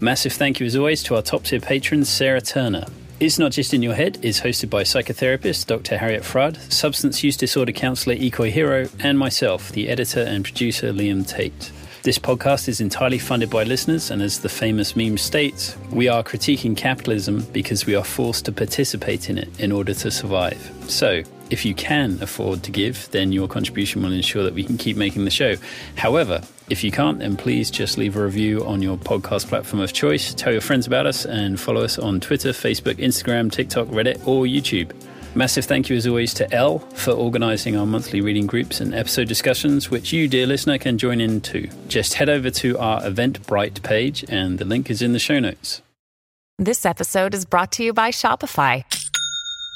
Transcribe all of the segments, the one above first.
Massive thank you, as always, to our top tier patron, Sarah Turner. It's Not Just in Your Head is hosted by psychotherapist Dr. Harriet Fraad, substance use disorder counsellor Ikoi Hero, and myself, the editor and producer Liam Tate. This podcast is entirely funded by listeners, and as the famous meme states, we are critiquing capitalism because we are forced to participate in it in order to survive. So, if you can afford to give, then your contribution will ensure that we can keep making the show. However, if you can't, then please just leave a review on your podcast platform of choice. Tell your friends about us and follow us on Twitter, Facebook, Instagram, TikTok, Reddit, or YouTube. Massive thank you, as always, to Elle for organising our monthly reading groups and episode discussions, which you, dear listener, can join in too. Just head over to our Eventbrite page, and the link is in the show notes. This episode is brought to you by Shopify.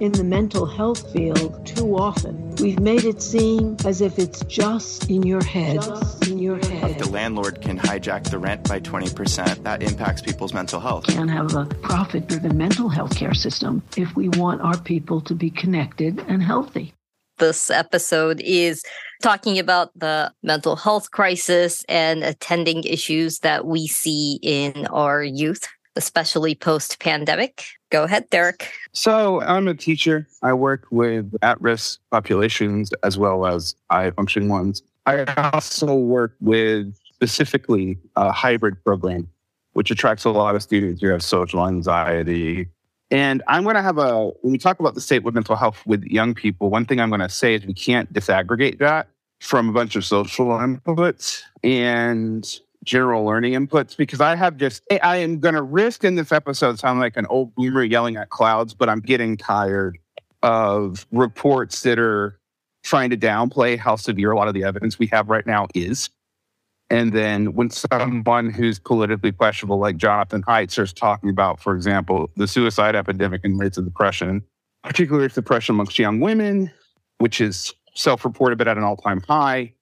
In the mental health field, too often, we've made it seem as if it's just in your head. Just in your head. The landlord can hijack the rent by 20%. That impacts people's mental health. Can't have a profit driven mental health care system if we want our people to be connected and healthy. This episode is talking about the mental health crisis and attending issues that we see in our youth, especially post pandemic. Go ahead, Derek. So, I'm a teacher. I work with at risk populations as well as high functioning ones. I also work with specifically a hybrid program, which attracts a lot of students who have social anxiety. And I'm going to have a, when we talk about the state of mental health with young people, one thing I'm going to say is we can't disaggregate that from a bunch of social inputs and general learning inputs because I have just, eh, I am going to risk in this episode sound like an old boomer yelling at clouds, but I'm getting tired of reports that are trying to downplay how severe a lot of the evidence we have right now is. And then when someone who's politically questionable, like Jonathan Haidt, starts talking about, for example, the suicide epidemic and rates of depression, particularly depression amongst young women, which is self-reported but at an all-time high,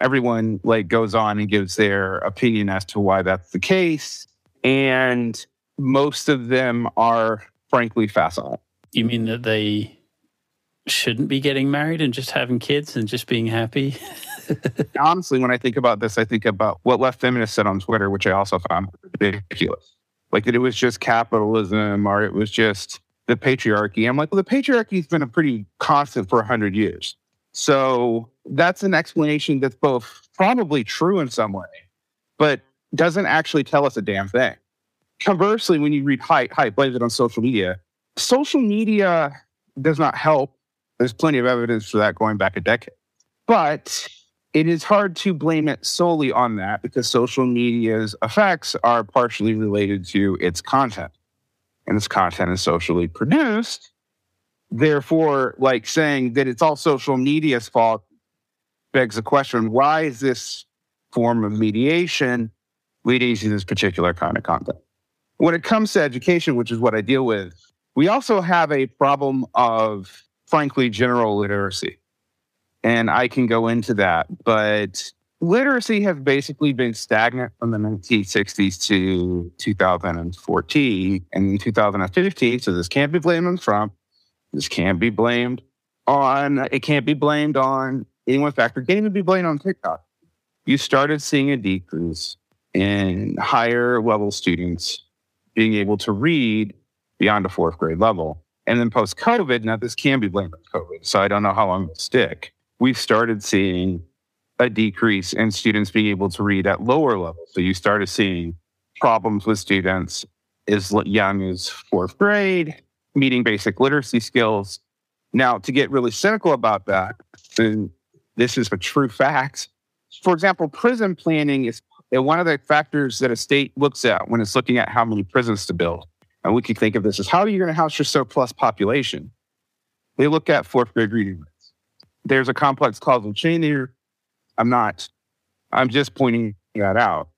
everyone like goes on and gives their opinion as to why that's the case and most of them are frankly facile. You mean that they shouldn't be getting married and just having kids and just being happy? honestly when i think about this i think about what left feminists said on twitter which i also found ridiculous. Like that it was just capitalism or it was just the patriarchy. I'm like well the patriarchy's been a pretty constant for 100 years so that's an explanation that's both probably true in some way, but doesn't actually tell us a damn thing. Conversely, when you read Haidt, Haidt blames it on social media. Social media does not help. There's plenty of evidence for that going back a decade. But it is hard to blame it solely on that because social media's effects are partially related to its content. And its content is socially produced. Therefore, like saying that it's all social media's fault begs the question why is this form of mediation leading to this particular kind of content? When it comes to education, which is what I deal with, we also have a problem of, frankly, general literacy. And I can go into that, but literacy has basically been stagnant from the 1960s to 2014 and in 2015. So this can't be blamed on Trump. This can't be blamed on, it can't be blamed on anyone factor, It can't even be blamed on TikTok. You started seeing a decrease in higher level students being able to read beyond a fourth grade level. And then post COVID, now this can be blamed on COVID, so I don't know how long it'll stick. We've started seeing a decrease in students being able to read at lower levels. So you started seeing problems with students as young as fourth grade, meeting basic literacy skills. Now, to get really cynical about that, and this is a true fact. For example, prison planning is one of the factors that a state looks at when it's looking at how many prisons to build. And we can think of this as how are you going to house your surplus population? They look at fourth grade reading rates. There's a complex causal chain here. I'm not, I'm just pointing that out.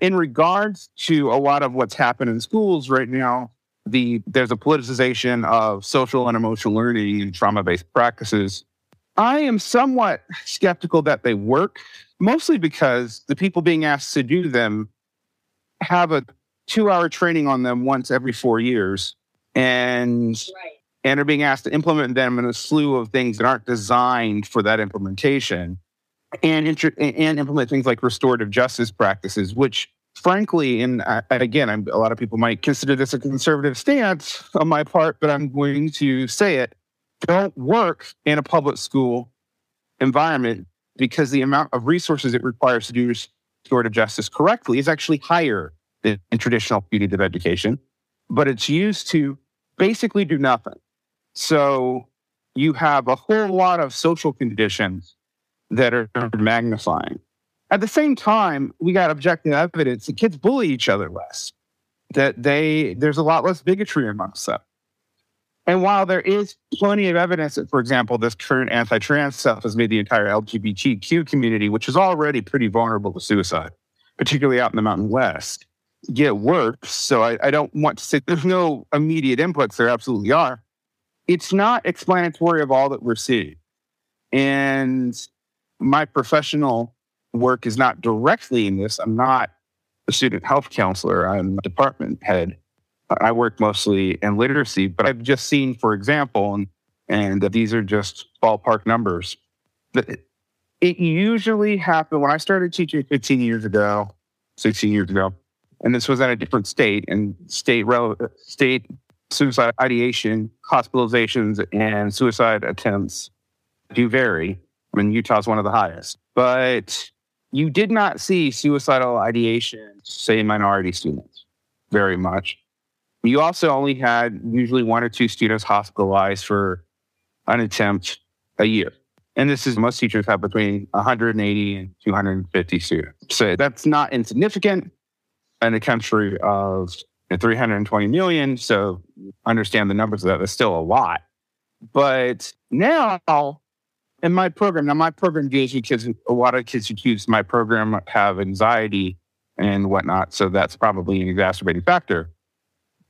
In regards to a lot of what's happened in schools right now, the there's a politicization of social and emotional learning and trauma-based practices. I am somewhat skeptical that they work, mostly because the people being asked to do them have a two-hour training on them once every four years, and right. and are being asked to implement them in a slew of things that aren't designed for that implementation, and and implement things like restorative justice practices, which frankly, and I, again, I'm, a lot of people might consider this a conservative stance on my part, but I'm going to say it don't work in a public school environment because the amount of resources it requires to do restorative justice correctly is actually higher than in traditional punitive education, but it's used to basically do nothing. So you have a whole lot of social conditions that are magnifying. At the same time, we got objective evidence that kids bully each other less, that they there's a lot less bigotry amongst them. And while there is plenty of evidence that, for example, this current anti-trans stuff has made the entire LGBTQ community, which is already pretty vulnerable to suicide, particularly out in the Mountain West, get worse. So I, I don't want to say there's no immediate inputs. There absolutely are. It's not explanatory of all that we're seeing. And my professional work is not directly in this. I'm not a student health counselor. I'm a department head. I work mostly in literacy, but I've just seen, for example, and, and these are just ballpark numbers. That it usually happened when I started teaching 15 years ago, 16 years ago, and this was at a different state and state state suicide ideation, hospitalizations, and suicide attempts do vary. I mean, Utah's one of the highest, but you did not see suicidal ideation, say, in minority students very much. You also only had usually one or two students hospitalized for an attempt a year. And this is most teachers have between 180 and 250 students. So that's not insignificant in a country uh, of 320 million. So understand the numbers of that. That's still a lot. But now in my program, now my program deals with kids, a lot of kids who choose my program have anxiety and whatnot. So that's probably an exacerbating factor.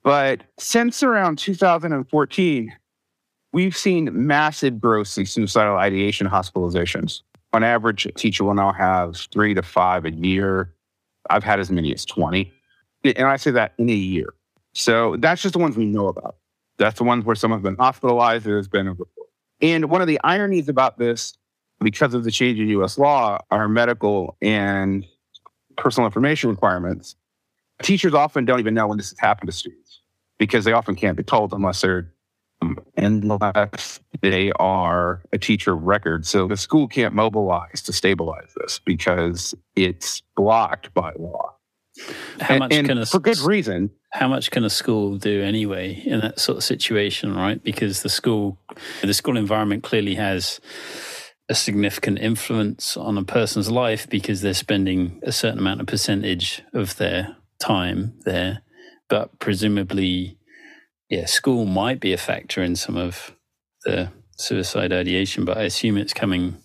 But since around 2014, we've seen massive growth in suicidal ideation hospitalizations. On average, a teacher will now have three to five a year. I've had as many as 20. And I say that in a year. So that's just the ones we know about. That's the ones where someone's been hospitalized, there's been. And one of the ironies about this, because of the change in US law, are medical and personal information requirements. Teachers often don't even know when this has happened to students because they often can't be told unless they're um, unless they are a teacher record. So the school can't mobilize to stabilize this because it's blocked by law. How and, much and can a, for good reason? How much can a school do anyway in that sort of situation, right? Because the school, the school environment clearly has a significant influence on a person's life because they're spending a certain amount of percentage of their time there. But presumably, yeah, school might be a factor in some of the suicide ideation, but I assume it's coming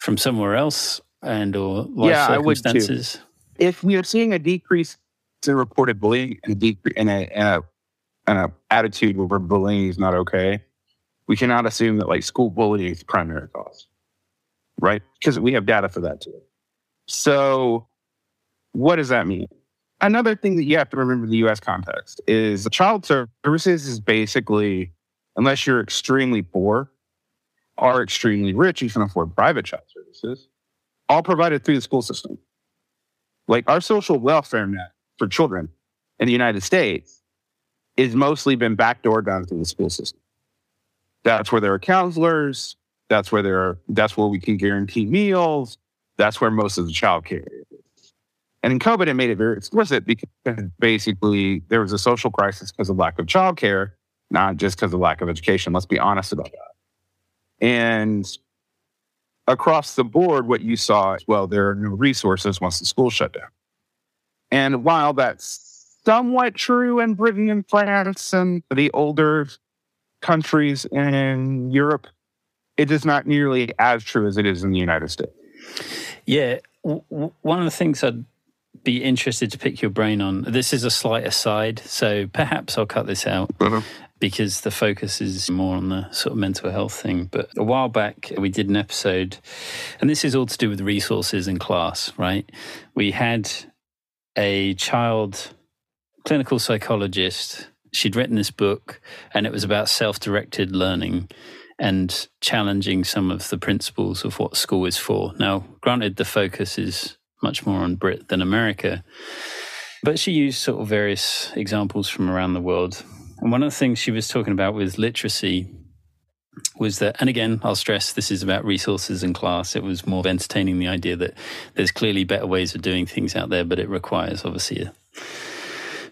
from somewhere else and or life yeah, circumstances if we are seeing a decrease in reported bullying and, decrease, in a, in a, a attitude where bullying is not okay, we cannot assume that like school bullying is the primary cause, right? Because we have data for that too. So, what does that mean? Another thing that you have to remember in the US context is child services is basically, unless you're extremely poor or extremely rich, you can afford private child services, all provided through the school system. Like our social welfare net for children in the United States is mostly been backdoored down through the school system. That's where there are counselors. That's where there are, that's where we can guarantee meals. That's where most of the child care is. And in COVID, it made it very explicit because basically there was a social crisis because of lack of child care, not just because of lack of education. Let's be honest about that. And across the board, what you saw, well, there are no resources once the school shut down. And while that's somewhat true in Britain and France and the older countries in Europe, it is not nearly as true as it is in the United States. Yeah. W- one of the things I'd be interested to pick your brain on. This is a slight aside, so perhaps I'll cut this out. Mhm. Because the focus is more on the sort of mental health thing. But a while back, we did an episode, and this is all to do with resources in class, right? We had a child clinical psychologist. She'd written this book, and it was about self directed learning and challenging some of the principles of what school is for. Now, granted, the focus is much more on Brit than America, but she used sort of various examples from around the world. And one of the things she was talking about with literacy was that, and again, I'll stress this is about resources and class. It was more entertaining the idea that there's clearly better ways of doing things out there, but it requires obviously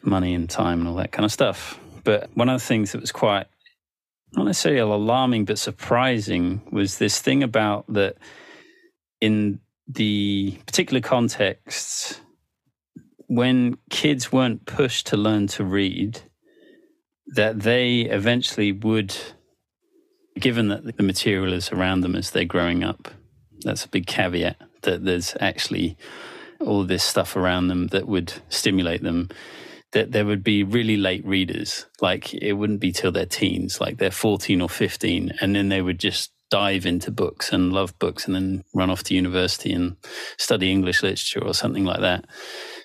money and time and all that kind of stuff. But one of the things that was quite not necessarily alarming but surprising was this thing about that in the particular contexts when kids weren't pushed to learn to read that they eventually would given that the material is around them as they're growing up that's a big caveat that there's actually all this stuff around them that would stimulate them that there would be really late readers. Like it wouldn't be till their teens, like they're 14 or 15, and then they would just dive into books and love books and then run off to university and study English literature or something like that.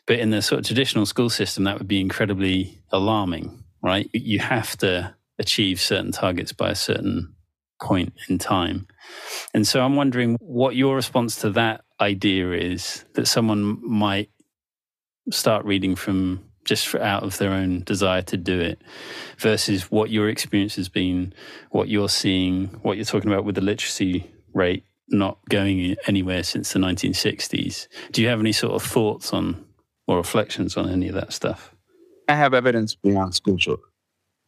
But in the sort of traditional school system, that would be incredibly alarming, right? You have to achieve certain targets by a certain point in time. And so I'm wondering what your response to that idea is that someone might start reading from just out of their own desire to do it versus what your experience has been, what you're seeing, what you're talking about with the literacy rate not going anywhere since the 1960s. Do you have any sort of thoughts on or reflections on any of that stuff? I have evidence beyond school children.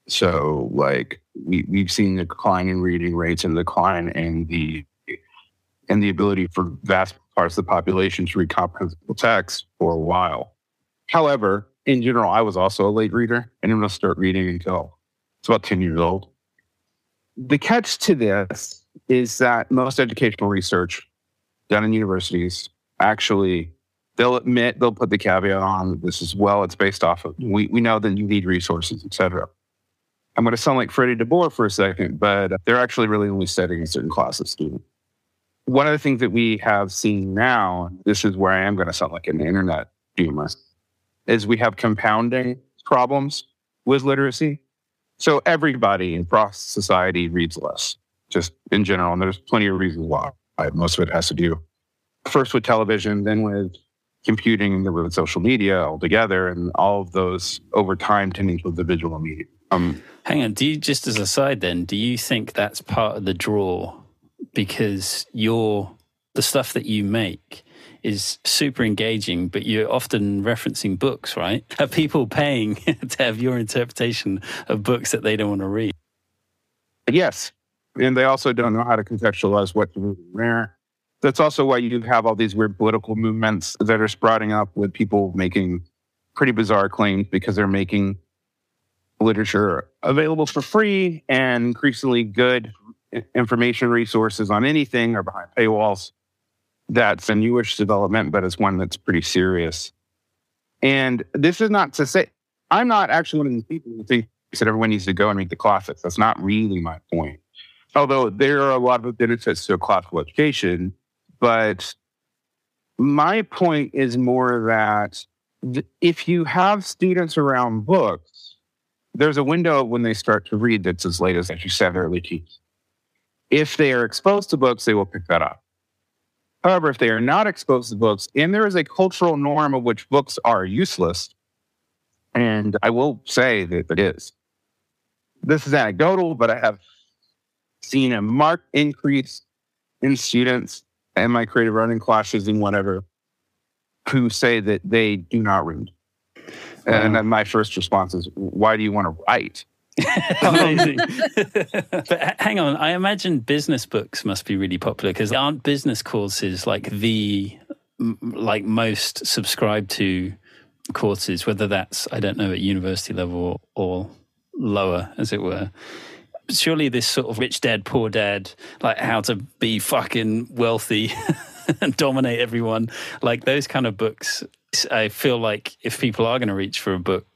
So, like we we've seen the decline in reading rates and decline in the and the ability for vast parts of the population to read comprehensible text for a while. However, in general, I was also a late reader. and I didn't start reading until it's about 10 years old. The catch to this is that most educational research done in universities actually they'll admit they'll put the caveat on this as well. It's based off of we, we know that you need resources, etc. I'm going to sound like Freddie DeBoer for a second, but they're actually really only studying a certain class of student. One of the things that we have seen now, this is where I am going to sound like an internet humor, is we have compounding problems with literacy. So everybody across society reads less, just in general. And there's plenty of reasons why. Most of it has to do first with television, then with computing, then with social media altogether, and all of those over time tending to the visual media. Um, Hang on, do you just as a side then, do you think that's part of the draw because you're the stuff that you make is super engaging, but you're often referencing books, right? Are people paying to have your interpretation of books that they don't want to read? Yes. And they also don't know how to contextualize what's really rare. That's also why you have all these weird political movements that are sprouting up with people making pretty bizarre claims because they're making literature available for free and increasingly good information resources on anything are behind paywalls. That's a newish development, but it's one that's pretty serious. And this is not to say, I'm not actually one of these people who think that everyone needs to go and read the classics. That's not really my point. Although there are a lot of benefits to a classical education, but my point is more that if you have students around books, there's a window when they start to read that's as late as, as you said, early teens. If they are exposed to books, they will pick that up. However, if they are not exposed to books, and there is a cultural norm of which books are useless, and I will say that it is. This is anecdotal, but I have seen a marked increase in students in my creative writing classes and whatever who say that they do not read. And then my first response is, why do you want to write? Amazing. but hang on, I imagine business books must be really popular because aren't business courses like the like most subscribed to courses, whether that's I don't know at university level or, or lower, as it were. Surely this sort of rich dad, poor dad, like how to be fucking wealthy and dominate everyone, like those kind of books I feel like if people are going to reach for a book,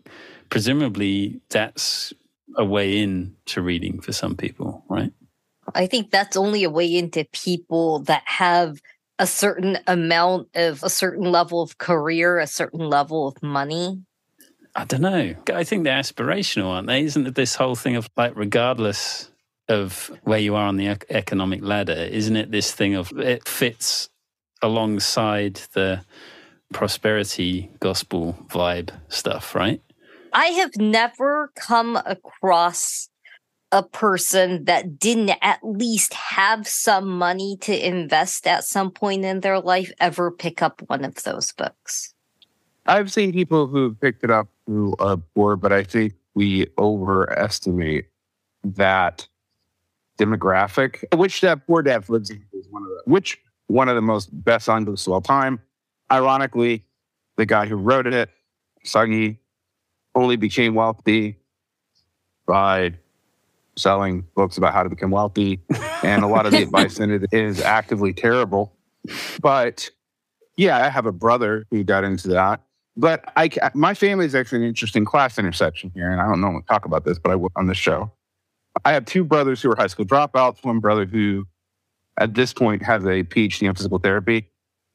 presumably that's a way in to reading for some people, right? I think that's only a way into people that have a certain amount of a certain level of career, a certain level of money. I don't know. I think they're aspirational, aren't they? Isn't it this whole thing of like, regardless of where you are on the economic ladder, isn't it this thing of it fits alongside the prosperity gospel vibe stuff, right? I have never come across a person that didn't at least have some money to invest at some point in their life ever pick up one of those books. I've seen people who picked it up who are poor, but I think we overestimate that demographic, which that poor dad, for example, is one of the which one of the most best on books of all time. Ironically, the guy who wrote it, Sagi, only became wealthy by selling books about how to become wealthy. And a lot of the advice in it is actively terrible. But yeah, I have a brother who got into that. But I, my family is actually an interesting class intersection here. And I don't normally talk about this, but I will on this show. I have two brothers who are high school dropouts, one brother who at this point has a PhD in physical therapy.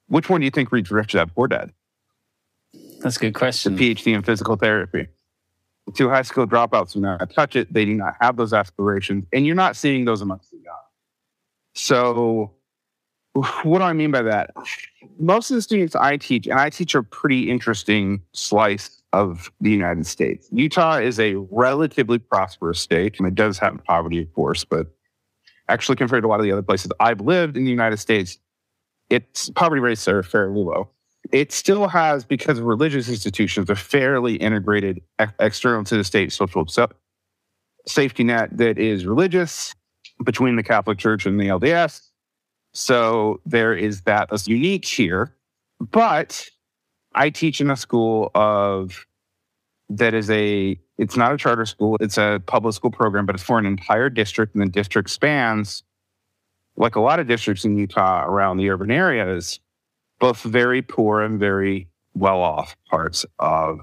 Which one do you think reads Rich Dad Poor Dad? That's a good question. The PhD in physical therapy Two high school dropouts now I touch it, they do not have those aspirations, and you're not seeing those amongst the young. So, what do I mean by that? Most of the students I teach, and I teach a pretty interesting slice of the United States. Utah is a relatively prosperous state, and it does have poverty, of course, but actually, compared to a lot of the other places I've lived in the United States, its poverty rates are fairly low it still has, because religious institutions, a fairly integrated external to the state social safety net that is religious between the Catholic Church and the LDS. So there is that that's unique here. But I teach in a school of that is a it's not a charter school, it's a public school program, but it's for an entire district, and the district spans like a lot of districts in Utah around the urban areas both very poor and very well off parts of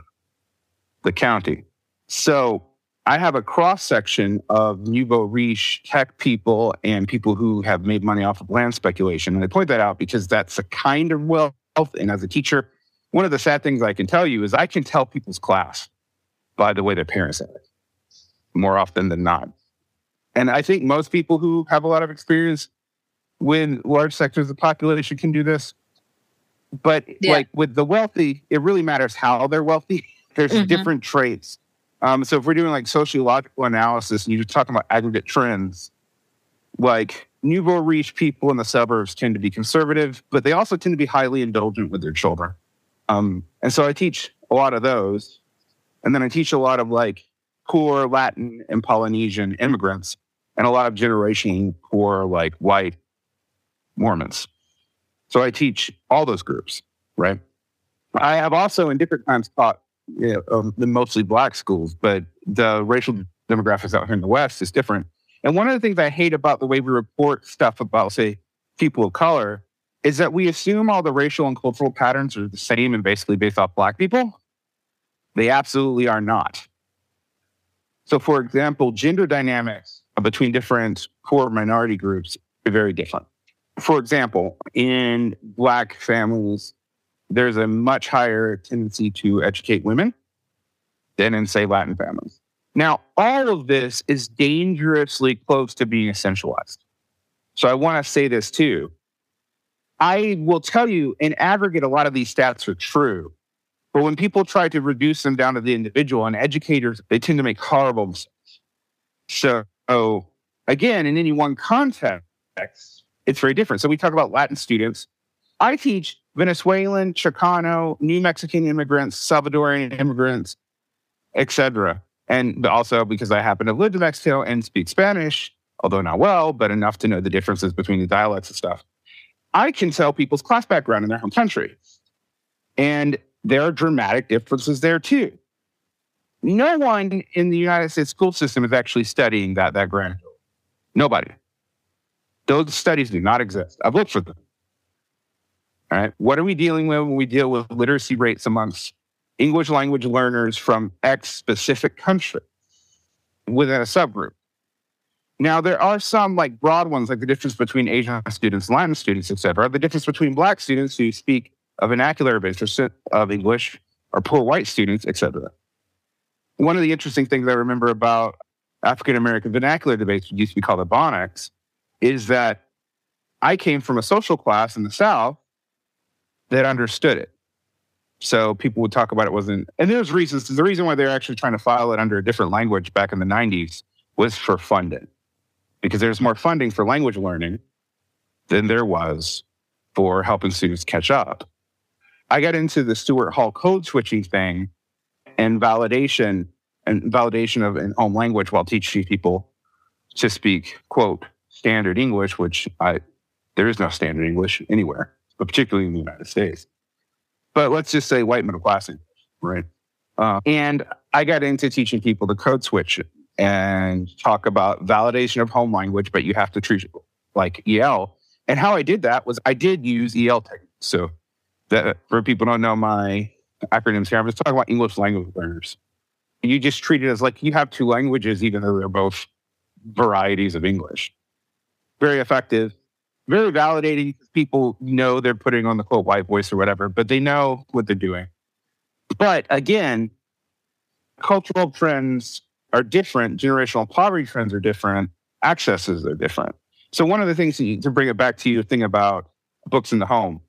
the county. So I have a cross section of nouveau riche tech people and people who have made money off of land speculation. And I point that out because that's a kind of wealth. And as a teacher, one of the sad things I can tell you is I can tell people's class by the way their parents act more often than not. And I think most people who have a lot of experience with large sectors of the population can do this. But yeah. like with the wealthy, it really matters how they're wealthy. There's mm-hmm. different traits. Um, so if we're doing like sociological analysis and you're talking about aggregate trends, like nouveau riche people in the suburbs tend to be conservative, but they also tend to be highly indulgent with their children. Um, and so I teach a lot of those. And then I teach a lot of like poor Latin and Polynesian immigrants and a lot of generation poor, like white Mormons. So I teach all those groups, right? I have also in different times taught you know, um, the mostly black schools, but the racial demographics out here in the West is different. And one of the things I hate about the way we report stuff about, say, people of color is that we assume all the racial and cultural patterns are the same and basically based off black people. They absolutely are not. So, for example, gender dynamics between different core minority groups are very different for example, in Black families, there's a much higher tendency to educate women than in, say, Latin families. Now, all of this is dangerously close to being essentialized. So I want to say this too. I will tell you, in aggregate, a lot of these stats are true. But when people try to reduce them down to the individual and educators, they tend to make horrible mistakes. So, again, in any one context, it's very different. So we talk about Latin students. I teach Venezuelan, Chicano, New Mexican immigrants, Salvadorian immigrants, etc. And also because I happen to live in Mexico and speak Spanish, although not well, but enough to know the differences between the dialects and stuff. I can tell people's class background in their home country. And there are dramatic differences there too. No one in the United States school system is actually studying that that granular. Nobody. Those studies do not exist. I've looked for them. All right. What are we dealing with when we deal with literacy rates amongst English language learners from X specific country within a subgroup? Now, there are some like broad ones, like the difference between Asian students, Latin students, et cetera, the difference between Black students who speak a vernacular of English or poor white students, et cetera. One of the interesting things I remember about African American vernacular debates, used to be called the Ebonics, is that I came from a social class in the South that understood it. So people would talk about it wasn't, and there's reasons. The reason why they're actually trying to file it under a different language back in the 90s was for funding because there's more funding for language learning than there was for helping students catch up. I got into the Stuart Hall code switching thing and validation and validation of in home language while teaching people to speak, quote, standard English, which I there is no standard English anywhere, but particularly in the United States. But let's just say white middle class English, right? Uh, and I got into teaching people to code switch and talk about validation of home language, but you have to treat it like EL. And how I did that was I did use EL techniques. So that for people don't know my acronyms here, I'm just talking about English language learners. You just treat it as like you have two languages, even though they're both varieties of English. Very effective, very validating because people know they're putting on the quote white voice or whatever, but they know what they're doing. But again, cultural trends are different, generational poverty trends are different, accesses are different. So one of the things to bring it back to your thing about books in the home,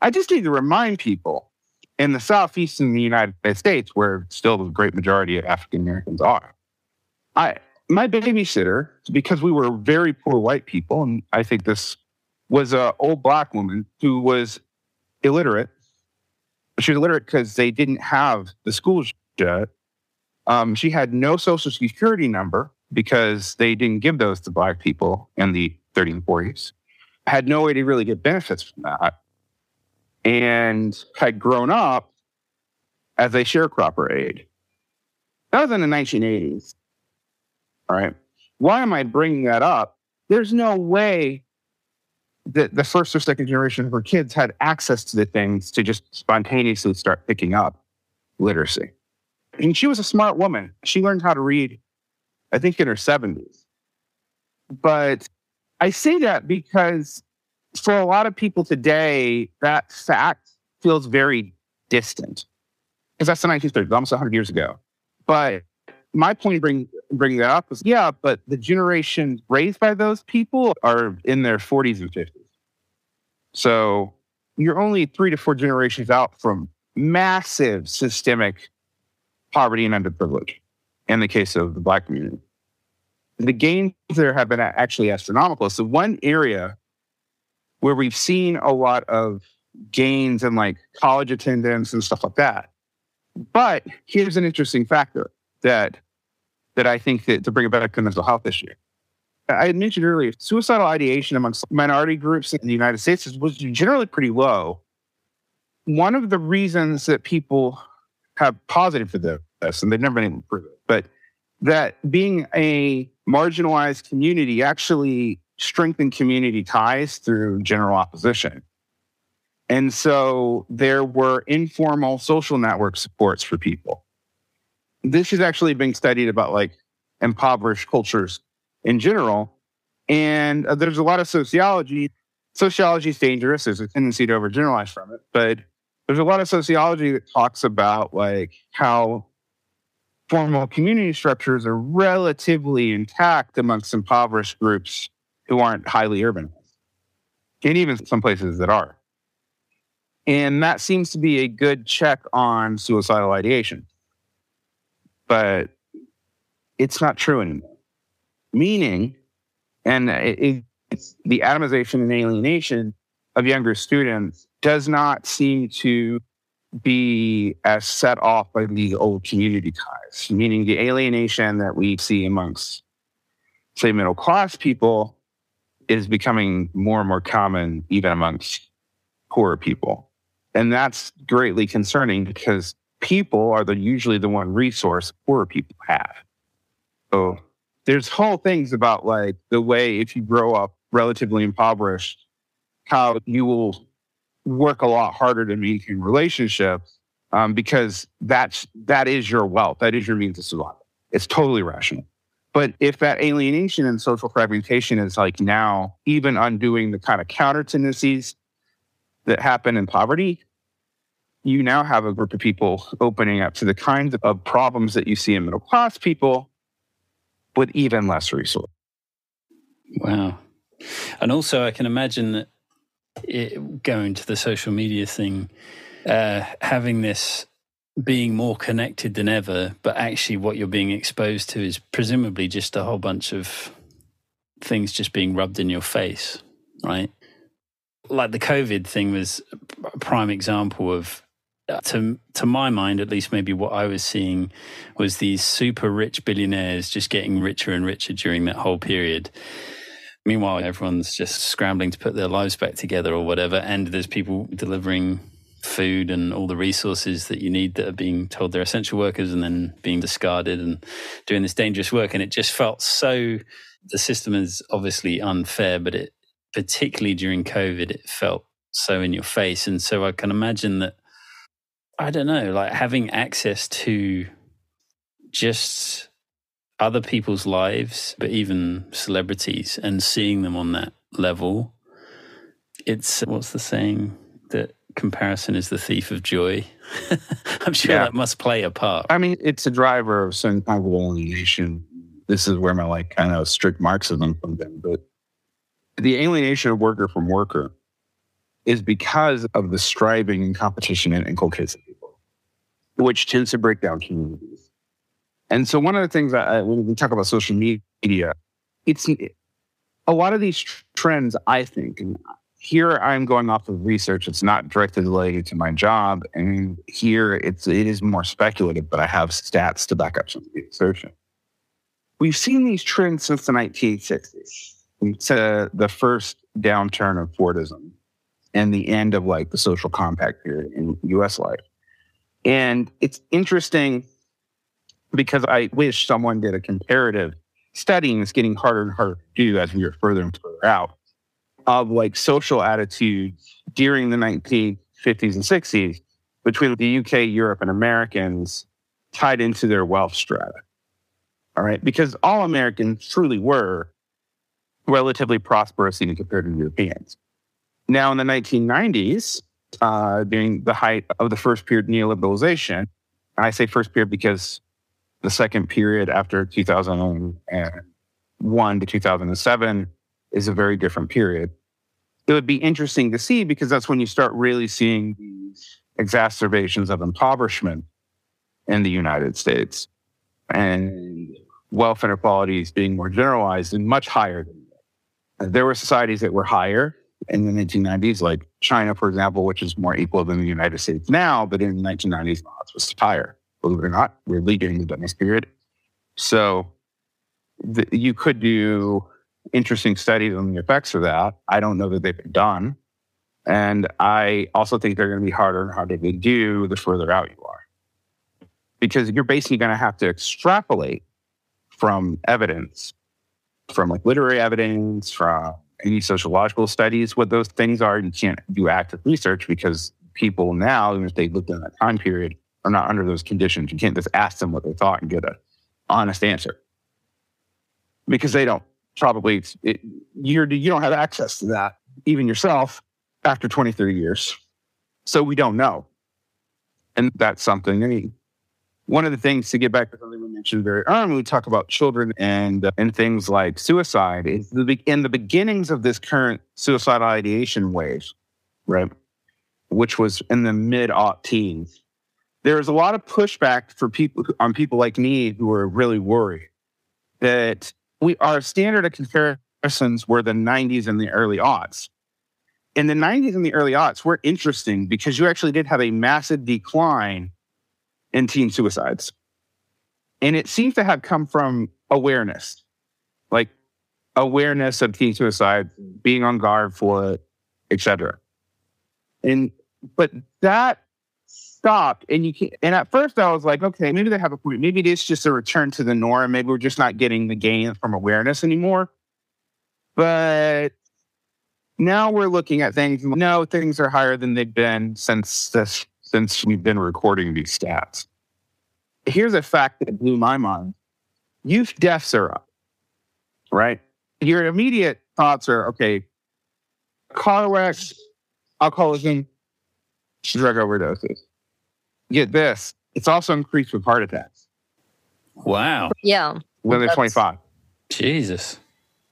I just need to remind people in the southeast in the United States, where still the great majority of African Americans are, I my babysitter, because we were very poor white people, and I think this was an old black woman who was illiterate. She was illiterate because they didn't have the schools yet. Um, she had no social security number because they didn't give those to black people in the 30s and 40s. Had no way to really get benefits from that. And had grown up as a sharecropper aide. That was in the 1980s. All right. Why am I bringing that up? There's no way that the first or second generation of her kids had access to the things to just spontaneously start picking up literacy. And she was a smart woman. She learned how to read, I think, in her 70s. But I say that because for a lot of people today, that fact feels very distant. Because that's the 1930s, almost 100 years ago. But my point bring, bringing that up was yeah, but the generation raised by those people are in their 40s and 50s. So you're only three to four generations out from massive systemic poverty and underprivilege in the case of the Black community. The gains there have been actually astronomical. So, one area where we've seen a lot of gains in like college attendance and stuff like that. But here's an interesting factor that that I think that to bring it back to mental health issue. I had mentioned earlier, suicidal ideation amongst minority groups in the United States was generally pretty low. One of the reasons that people have positive for this, and they've never been able to prove it, but that being a marginalized community actually strengthened community ties through general opposition. And so there were informal social network supports for people. This is actually being studied about like impoverished cultures in general. And uh, there's a lot of sociology. Sociology is dangerous. There's a tendency to overgeneralize from it, but there's a lot of sociology that talks about like how formal community structures are relatively intact amongst impoverished groups who aren't highly urbanized, and even some places that are. And that seems to be a good check on suicidal ideation. But it's not true anymore. Meaning, and it, it's the atomization and alienation of younger students does not seem to be as set off by the old community ties, meaning the alienation that we see amongst, say, middle class people is becoming more and more common even amongst poorer people. And that's greatly concerning because people are the usually the one resource poorer people have. So there's whole things about like the way if you grow up relatively impoverished, how you will work a lot harder to maintain relationships um, because that's that is your wealth. That is your means of survival. It's totally rational. But if that alienation and social fragmentation is like now even undoing the kind of counter tendencies that happen in poverty, you now have a group of people opening up to the kinds of problems that you see in middle class people with even less resources. Wow. And also, I can imagine that it, going to the social media thing, uh, having this being more connected than ever, but actually what you're being exposed to is presumably just a whole bunch of things just being rubbed in your face, right? Like the COVID thing was a prime example of to to my mind at least maybe what I was seeing was these super rich billionaires just getting richer and richer during that whole period. Meanwhile, everyone's just scrambling to put their lives back together or whatever, and there's people delivering food and all the resources that you need that are being told they're essential workers and then being discarded and doing this dangerous work. And it just felt so the system is obviously unfair, but it particularly during COVID, it felt so in your face. And so I can imagine that I don't know, like having access to just other people's lives, but even celebrities and seeing them on that level. It's what's the saying that comparison is the thief of joy. I'm sure yeah. that must play a part. I mean, it's a driver of some kind of alienation. This is where my like kind of strict Marxism comes in, but the alienation of worker from worker is because of the striving and competition it inculcates which tends to break down communities. And so, one of the things I, when we talk about social media, it's a lot of these trends, I think, and here I'm going off of research. It's not directly related to my job, and here it's it is more speculative, but I have stats to back up some of the assertion. We've seen these trends since the 1960s, to the first downturn of Fordism and the end of like the social compact period in US life. And it's interesting because I wish someone did a comparative studying is getting harder and harder to do as we are further and further out of like social attitudes during the 1950s and 60s between the UK, Europe, and Americans tied into their wealth strata. All right. Because all Americans truly were relatively prosperous even compared to Europeans. Now, in the 1990s, uh, during the height of the first period neoliberalization, I say first period because the second period after 2001 to 2007 is a very different period. It would be interesting to see because that's when you start really seeing these exacerbations of impoverishment in the United States and wealth inequalities being more generalized and much higher. There were societies that were higher in the 1990s, like China, for example, which is more equal than the United States now, but in the 1990s, the odds was higher. Believe it or not, we're leading the Dennis period. So the, you could do interesting studies on the effects of that. I don't know that they've been done. And I also think they're going to be harder and harder to do the further out you are. Because you're basically going to have to extrapolate from evidence, from like literary evidence, from any sociological studies what those things are. You can't do active research because people now, even if they lived in that time period, are not under those conditions. You can't just ask them what they thought and get an honest answer because they don't probably it, you're you don't have access to that even yourself after 20 30 years so we don't know and that's something mean, one of the things to get back to something we mentioned very early when we talk about children and uh, and things like suicide is the in the beginnings of this current suicidal ideation wave, right, which was in the mid teens. There was a lot of pushback for people on people like me who were really worried that we our standard of comparisons were the 90s and the early aughts. In the 90s and the early aughts were interesting because you actually did have a massive decline in teen suicides. And it seems to have come from awareness, like awareness of teen suicide, being on guard for it, etc. And but that stopped, and you can And at first, I was like, okay, maybe they have a point. Maybe it is just a return to the norm. Maybe we're just not getting the gain from awareness anymore. But Now we're looking at things. No, things are higher than they've been since this, since we've been recording these stats. Here's a fact that blew my mind: youth deaths are up. Right. Your immediate thoughts are okay. Car wrecks, alcoholism, drug overdoses. Get this: it's also increased with heart attacks Wow. Yeah. when they're 25. Jesus.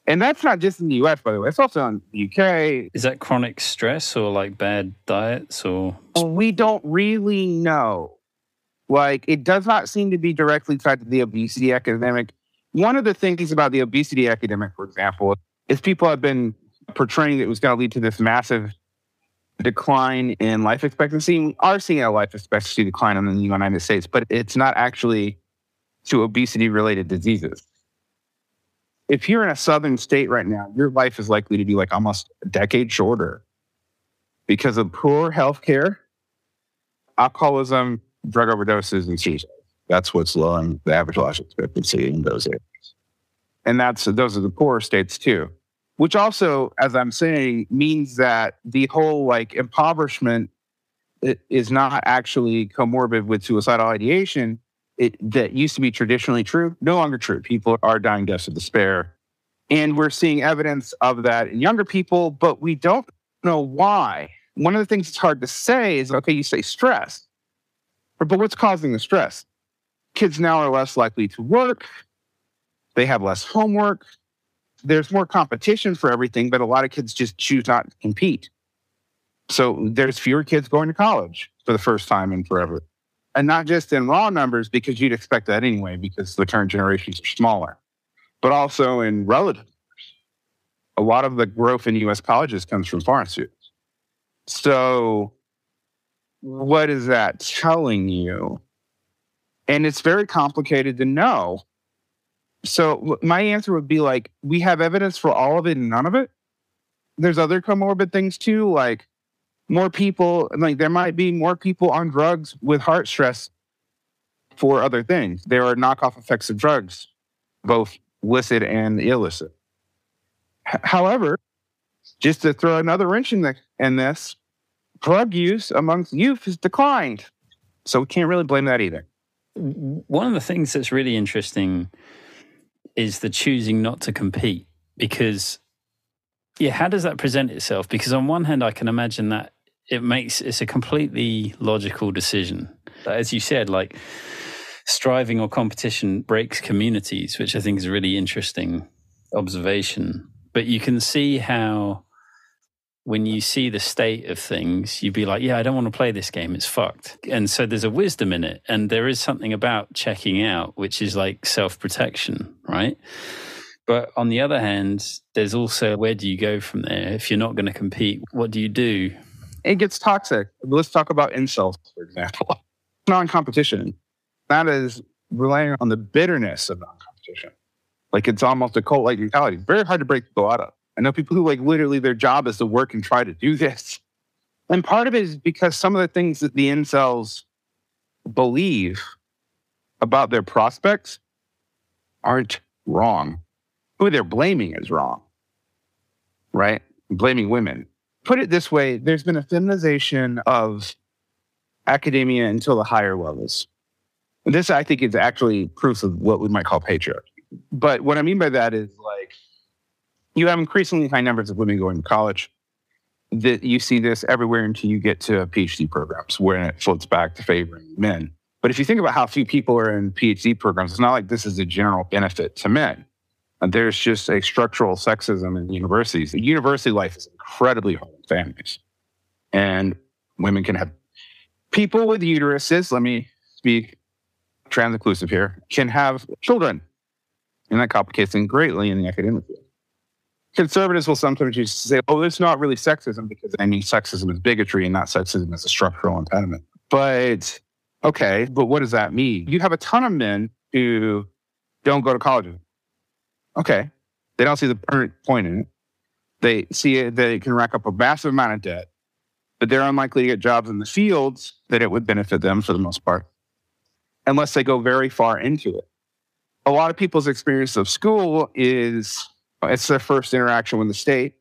And that's not just in the US, by the way. It's also in the UK. Is that chronic stress or like bad diets or oh, We don't really know. Like, it does not seem to be directly tied to the obesity epidemic. One of the things about the obesity epidemic, for example, is people have been portraying that it was going to lead to this massive decline in life expectancy. We are seeing a life expectancy decline in the United States, but it's not actually to obesity related diseases. If you're in a southern state right now, your life is likely to be like almost a decade shorter because of poor health care, alcoholism, drug overdoses, and seizures. That's what's lowering the average life expectancy in those areas. And that's those are the poorer states too. Which also, as I'm saying, means that the whole like impoverishment is not actually comorbid with suicidal ideation. It that used to be traditionally true, no longer true. People are dying deaths of despair. And we're seeing evidence of that in younger people, but we don't know why. One of the things it's hard to say is okay, you say stress, but what's causing the stress? Kids now are less likely to work, they have less homework, there's more competition for everything, but a lot of kids just choose not to compete. So there's fewer kids going to college for the first time in forever. And not just in raw numbers, because you'd expect that anyway, because the current generations are smaller, but also in relative numbers. A lot of the growth in US colleges comes from foreign students. So, what is that telling you? And it's very complicated to know. So, my answer would be like, we have evidence for all of it and none of it. There's other comorbid things too, like more people, like there might be more people on drugs with heart stress for other things. There are knockoff effects of drugs, both licit and illicit. H- however, just to throw another wrench in, the, in this, drug use amongst youth has declined. So we can't really blame that either. one of the things that's really interesting is the choosing not to compete because yeah how does that present itself because on one hand i can imagine that it makes it's a completely logical decision as you said like striving or competition breaks communities which i think is a really interesting observation but you can see how when you see the state of things, you'd be like, yeah, I don't want to play this game. It's fucked. And so there's a wisdom in it. And there is something about checking out, which is like self protection, right? But on the other hand, there's also where do you go from there? If you're not going to compete, what do you do? It gets toxic. Let's talk about incels, for example. Non competition. That is relying on the bitterness of non competition. Like it's almost a cult like mentality. Very hard to break people out of. I know people who like literally their job is to work and try to do this. And part of it is because some of the things that the incels believe about their prospects aren't wrong. Who they're blaming is wrong, right? Blaming women. Put it this way there's been a feminization of academia until the higher levels. This, I think, is actually proof of what we might call patriarchy. But what I mean by that is like, you have increasingly high numbers of women going to college. That you see this everywhere until you get to PhD programs, where it floats back to favoring men. But if you think about how few people are in PhD programs, it's not like this is a general benefit to men. There's just a structural sexism in universities. University life is incredibly hard families, and women can have people with uteruses. Let me speak trans inclusive here. Can have children, and that complicates things greatly in the academic field conservatives will sometimes to say, oh, it's not really sexism because I mean, sexism is bigotry and not sexism is a structural impediment. But okay, but what does that mean? You have a ton of men who don't go to college. Okay. They don't see the point in it. They see that it can rack up a massive amount of debt, but they're unlikely to get jobs in the fields that it would benefit them for the most part, unless they go very far into it. A lot of people's experience of school is it's their first interaction with the state.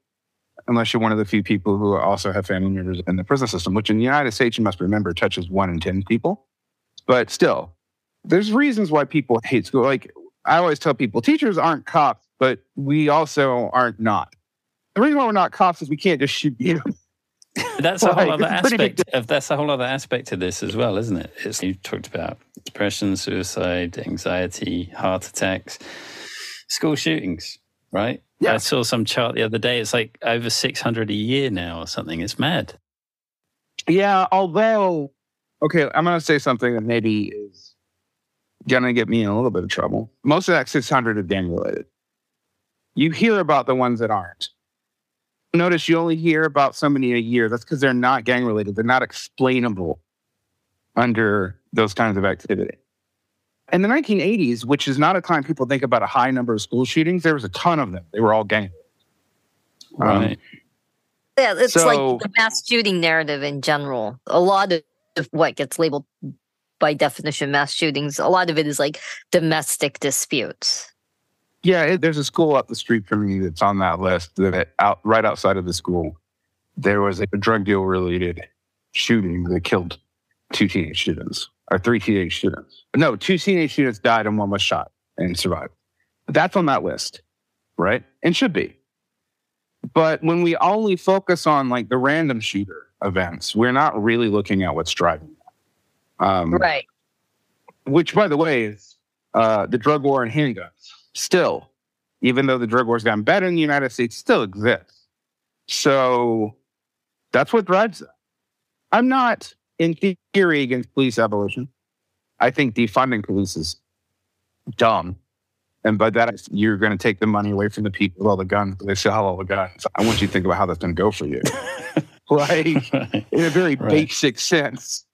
unless you're one of the few people who also have family members in the prison system, which in the United States, you must remember, touches one in 10 people. But still, there's reasons why people hate school. Like I always tell people, teachers aren't cops, but we also aren't not. The reason why we're not cops is we can't just shoot you. That's a whole other it's pretty big aspect of that's a whole other aspect of this as well, isn't it? It's, you talked about depression, suicide, anxiety, heart attacks, school shootings, right? Yeah. I saw some chart the other day. It's like over six hundred a year now or something. It's mad. Yeah, although, okay, I'm going to say something that maybe is going to get me in a little bit of trouble. Most of that 600 is gang related. You hear about the ones that aren't. Notice you only hear about so many a year. That's because they're not gang related. They're not explainable under those kinds of activity. In the 1980s, which is not a time people think about a high number of school shootings, there was a ton of them. They were all gang. Um, Right. Yeah, it's So- like the mass shooting narrative in general. A lot of what gets labeled by definition mass shootings, a lot of it is like domestic disputes. Yeah, it, there's a school up the street from me that's on that list. That out right outside of the school, there was a drug deal related shooting that killed two teenage students or three teenage students. No, two teenage students died and one was shot and survived. That's on that list, right? And should be. But when we only focus on like the random shooter events, we're not really looking at what's driving that. Um, Right. which by the way is uh, the drug war and handguns still even though the drug war's gotten better in the united states still exists so that's what drives that i'm not in theory against police abolition i think defunding police is dumb and by that you're going to take the money away from the people with all the guns they sell all the guns i want you to think about how that's going to go for you like Right. in a very Right. basic sense.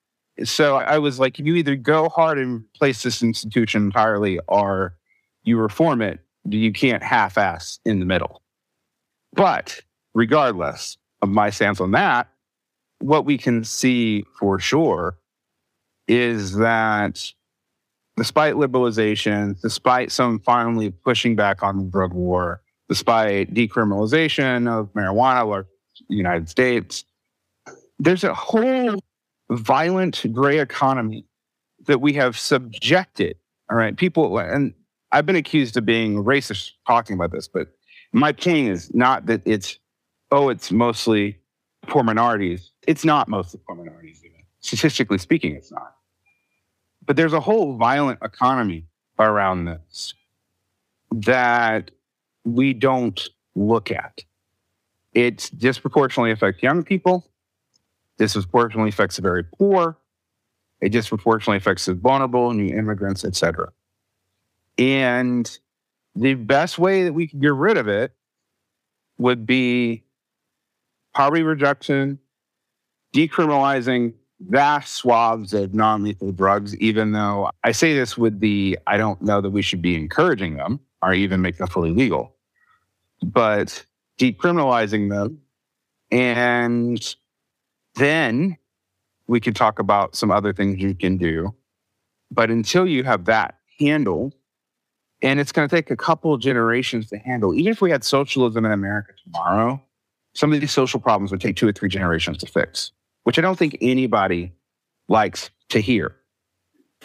So I was like, you either go hard and replace this institution entirely or you reform it. You can't half ass in the middle. But regardless of my stance on that, what we can see for sure is that despite liberalization, despite some finally pushing back on the drug war, despite decriminalization of marijuana or the United States, there's a whole violent gray economy that we have subjected. All right, people, and I've been accused of being racist talking about this, but my point is not that it's, oh, it's mostly poor minorities. It's not mostly poor minorities, even. Statistically speaking, it's not. But there's a whole violent economy around this that we don't look at. It disproportionately affects young people. Disproportionately affects the very poor. It disproportionately affects the vulnerable, new immigrants, etc. And the best way that we could get rid of it would be poverty reduction, decriminalizing vast swaths of non-lethal drugs, even though I say this with the I don't know that we should be encouraging them or even make them fully legal. But decriminalizing them and then we could talk about some other things you can do. But until you have that handled, and it's going to take a couple generations to handle, even if we had socialism in America tomorrow, some of these social problems would take two or three generations to fix, which I don't think anybody likes to hear.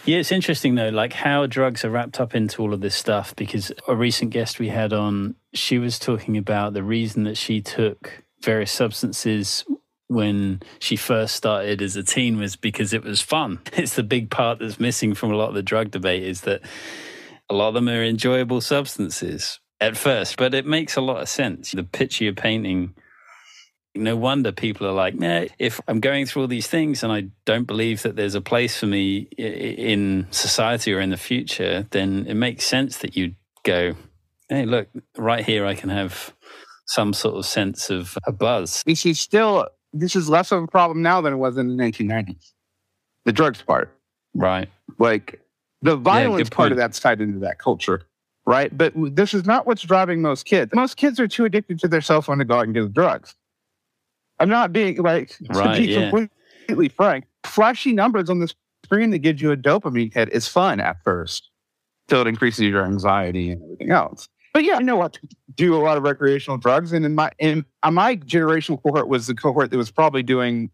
Yeah, it's interesting though, like how drugs are wrapped up into all of this stuff. Because a recent guest we had on, she was talking about the reason that she took various substances when she first started as a teen was because it was fun. It's the big part that's missing from a lot of the drug debate is that a lot of them are enjoyable substances at first, but it makes a lot of sense. The picture you're painting no wonder people are like, nah, if I'm going through all these things and I don't believe that there's a place for me in society or in the future, then it makes sense that you go, hey, look, right here I can have some sort of sense of a buzz. You see, still, this is less of a problem now than it was in the 1990s. The drugs part. Right. Like the violence good part of that's tied into that culture, right? But this is not what's driving most kids. Most kids are too addicted to their cell phone to go out and get the drugs. I'm not being like to Right, be yeah. completely frank. Flashy numbers on the screen that gives you a dopamine hit is fun at first, till it increases your anxiety and everything else. But yeah, I know what do a lot of recreational drugs. And in my in uh, my generational cohort was the cohort that was probably doing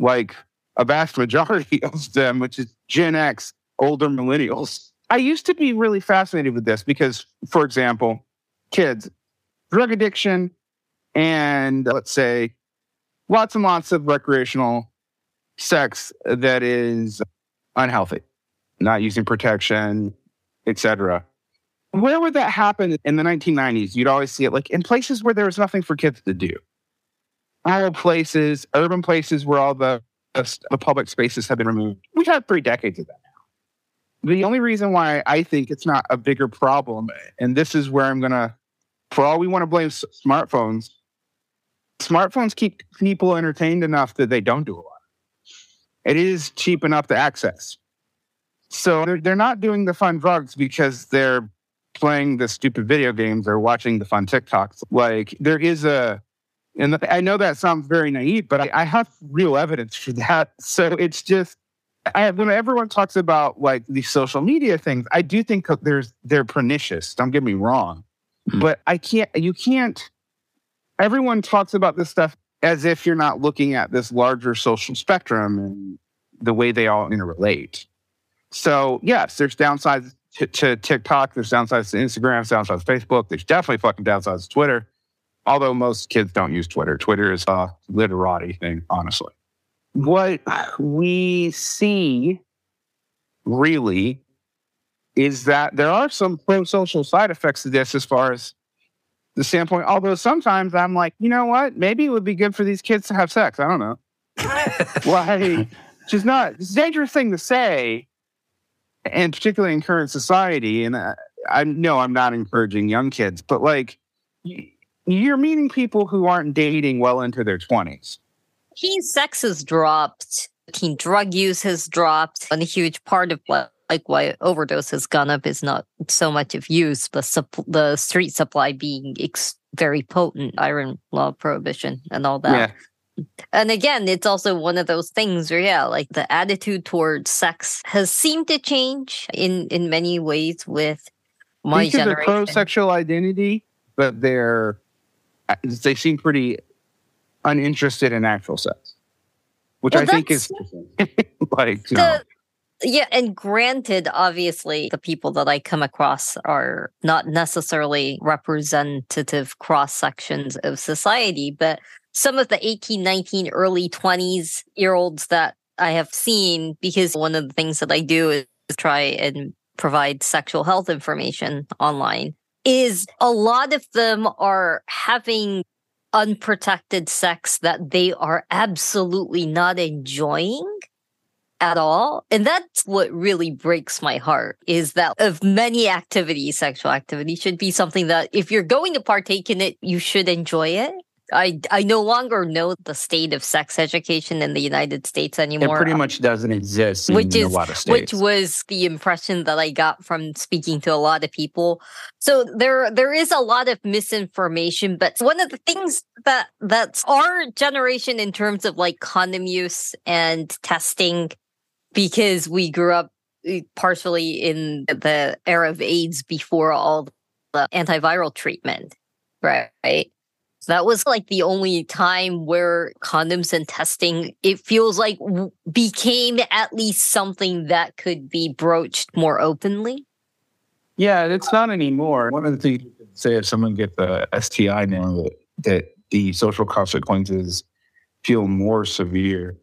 like a vast majority of them, which is Gen X, older millennials. I used to be really fascinated with this because, for example, kids, drug addiction, and uh, let's say lots and lots of recreational sex that is unhealthy, not using protection, etc. Where would that happen in the 1990s? You'd always see it like in places where there was nothing for kids to do. All places, urban places where all the, the public spaces have been removed. We've had three decades of that. The only reason why I think it's not a bigger problem, and this is where I'm going to, for all we want to blame smartphones, smartphones keep people entertained enough that they don't do a lot. It is cheap enough to access. So they're, they're not doing the fun drugs because they're playing the stupid video games or watching the fun TikToks. Like there is a, and I know that sounds very naive, but I, I have real evidence for that. So it's just, I, have when everyone talks about like these social media things, I do think there's they're pernicious. Don't get me wrong, mm-hmm. but I can't. You can't. Everyone talks about this stuff as if you're not looking at this larger social spectrum and the way they all interrelate. So yes, there's downsides to, to TikTok. There's downsides to Instagram. Downsides to Facebook. There's definitely fucking downsides to Twitter. Although most kids don't use Twitter. Twitter is a literati thing, honestly. What we see really is that there are some pro-social side effects to this as far as the standpoint. Although sometimes I'm like, you know what? Maybe it would be good for these kids to have sex. I don't know. Why? Which is not, it's a dangerous thing to say, and particularly in current society. And I, I know I'm not encouraging young kids, but like you're meeting people who aren't dating well into their 20s. Teen sex has dropped, teen drug use has dropped, and a huge part of what like why overdose has gone up is not so much of use, but supp- the street supply being ex- very potent, iron law prohibition and all that. Yeah and again, it's also one of those things where, yeah, like the attitude towards sex has seemed to change in in many ways with my These generation. pro sexual identity, but they're uh, they seem pretty uninterested in actual sex, which well, I think is like the, know. Yeah, and granted, obviously, the people that I come across are not necessarily representative cross sections of society, but some of the 18, 19, early 20s year olds that I have seen, because one of the things that I do is try and provide sexual health information online, is a lot of them are having unprotected sex that they are absolutely not enjoying at all. And that's what really breaks my heart is that of many activities, sexual activity should be something that if you're going to partake in it, you should enjoy it. I I no longer know the state of sex education in the United States anymore. It pretty much doesn't exist which is, a lot of states. Which was the impression that I got from speaking to a lot of people. So there there is a lot of misinformation, but one of the things that that's our generation in terms of like condom use and testing, because we grew up eh, partially in the era of AIDS before all the antiviral treatment, right? That was like the only time where condoms and testing it feels like w- became at least something that could be broached more openly. Yeah it's not anymore. One of the things you can say if someone gets a sti now that the social consequences feel more severe.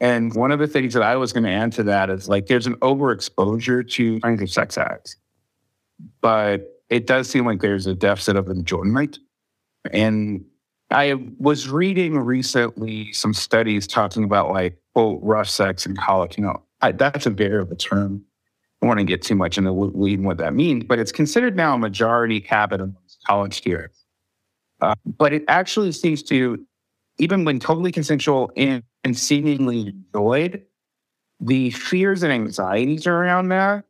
And one of the things that i was going to add to that is like there's an overexposure to kinds of sex acts. But it does seem like there's a deficit of enjoyment and I was reading recently some studies talking about like, quote, rough sex in college. You know, I, that's a variable term. I want to get too much into what that means, but it's considered now a majority habit amongst college students. Uh, but it actually seems to, even when totally consensual and, and seemingly enjoyed, the fears and anxieties around that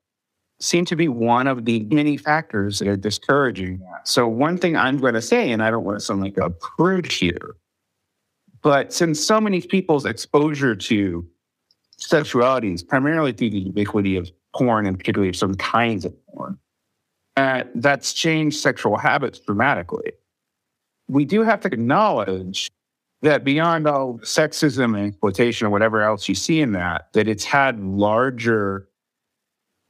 seem to be one of the many factors that are discouraging that. So, one thing I'm going to say, and I don't want to sound like a prude here, but since so many people's exposure to sexuality is primarily through the ubiquity of porn and particularly some kinds of porn, uh, that's changed sexual habits dramatically. We do have to acknowledge that beyond all sexism and exploitation or whatever else you see in that, that it's had larger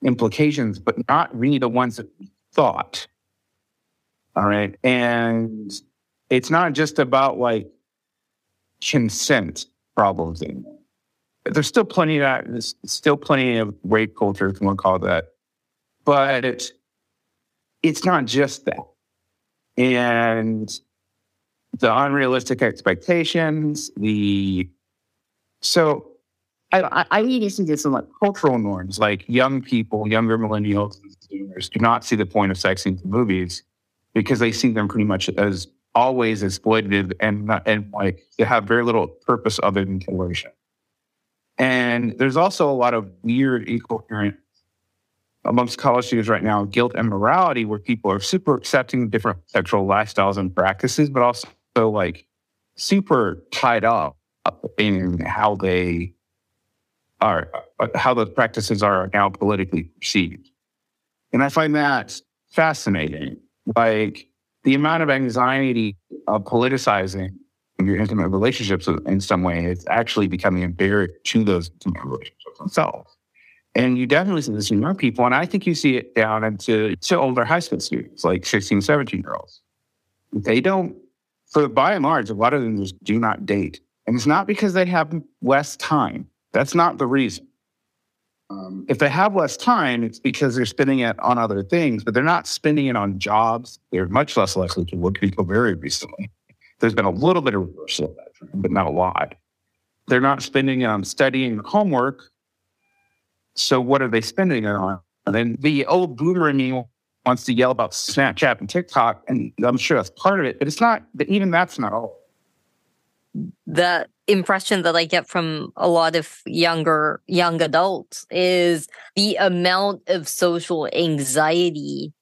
implications, but not really the ones that we thought. All right. And it's not just about like consent problems anymore. There's still plenty of that. There's still plenty of rape culture, if you want to call it that. But it's, it's not just that. And the unrealistic expectations, the so I, I need to see this in like cultural norms, like young people, younger millennials boomers do not see the point of sex into movies because they see them pretty much as always exploitative and and like they have very little purpose other than coercion. And there's also a lot of weird, incoherent amongst college students right now, guilt and morality, where people are super accepting different sexual lifestyles and practices, but also like super tied up in how they are, uh, how the practices are now politically perceived. And I find that fascinating. Like the amount of anxiety of politicizing your intimate relationships in some way is actually becoming a barrier to those intimate relationships themselves. And you definitely see this in young people. And I think you see it down into to older high school students, like 16, 17 year olds. They don't, for by and large, a lot of them just do not date. And it's not because they have less time. That's not the reason. Um, if they have less time, it's because they're spending it on other things, but they're not spending it on jobs. They're much less likely to look people very recently. There's been a little bit of reversal of that trend, but not a lot. They're not spending it on studying homework. So what are they spending it on? And then the old boomer in me wants to yell about Snapchat and TikTok, and I'm sure that's part of it, but it's not. Even that's not all. The impression that I get from a lot of younger young adults is the amount of social anxiety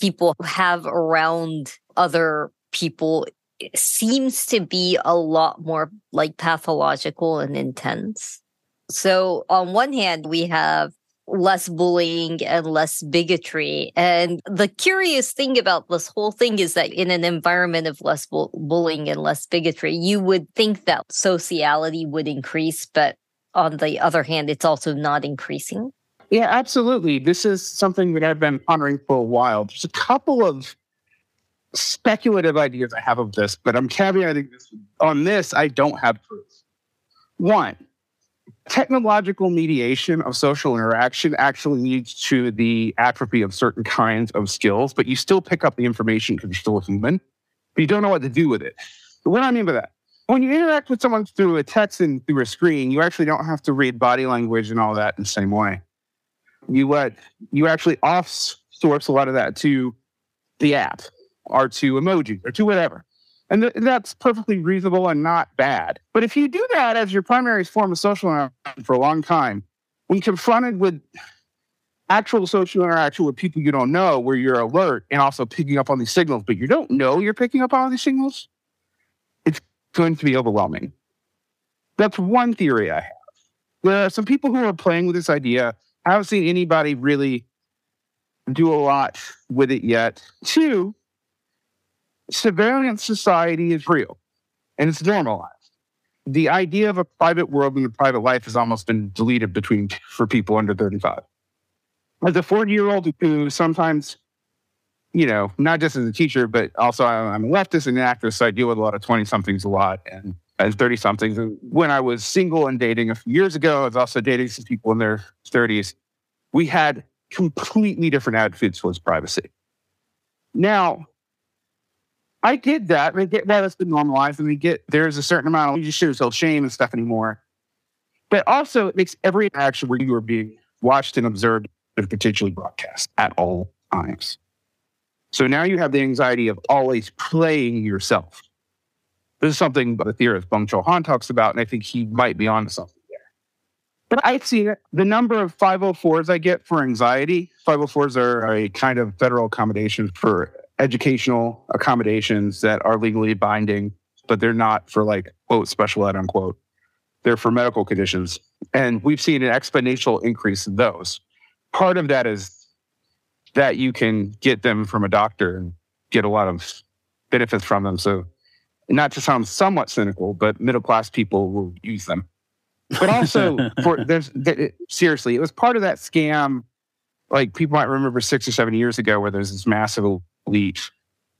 people have around other people seems to be a lot more like pathological and intense. So on one hand, we have less bullying and less bigotry. And the curious thing about this whole thing is that in an environment of less bu- bullying and less bigotry, you would think that sociality would increase, but on the other hand, it's also not increasing. Yeah, absolutely. This is something that I've been pondering for a while. There's a couple of speculative ideas I have of this, but I'm caveating this on this. I don't have proof. One, technological mediation of social interaction actually leads to the atrophy of certain kinds of skills, but you still pick up the information because you're still a human, but you don't know what to do with it. But what do I mean by that? When you interact with someone through a text and through a screen, you actually don't have to read body language and all that in the same way. You let you actually off source a lot of that to the app or to emojis or to whatever. And th- that's perfectly reasonable and not bad. But if you do that as your primary form of social interaction for a long time, when confronted with actual social interaction with people you don't know, where you're alert and also picking up on these signals, but you don't know you're picking up on these signals, it's going to be overwhelming. That's one theory I have. There are some people who are playing with this idea. I haven't seen anybody really do a lot with it yet. Two, surveillance society is real and it's normalized. The idea of a private world and a private life has almost been deleted between for people under 35. As a 40 year old who sometimes, you know, not just as a teacher, but also I'm a leftist and an activist, so I deal with a lot of 20 somethings a lot and as 30 somethings. When I was single and dating a few years ago, I was also dating some people in their 30s. We had completely different attitudes towards privacy. Now, I get that. I get that it's been normalized, and we get there's a certain amount of you just shouldn't feel shame and stuff anymore. But also, it makes every action where you are being watched and observed and potentially broadcast at all times. So now you have the anxiety of always playing yourself. This is something the theorist Byung-Chul Han talks about, and I think he might be onto something there. But I've seen it. The number of 504s I get for anxiety, 504s are a kind of federal accommodation for educational accommodations that are legally binding, but they're not for like, quote, special ed, unquote. They're for medical conditions. And we've seen an exponential increase in those. Part of that is that you can get them from a doctor and get a lot of benefits from them. So, not to sound somewhat cynical, but middle class people will use them. But also, for there's th- seriously, it was part of that scam. Like people might remember six or seven years ago, where there's this massive elite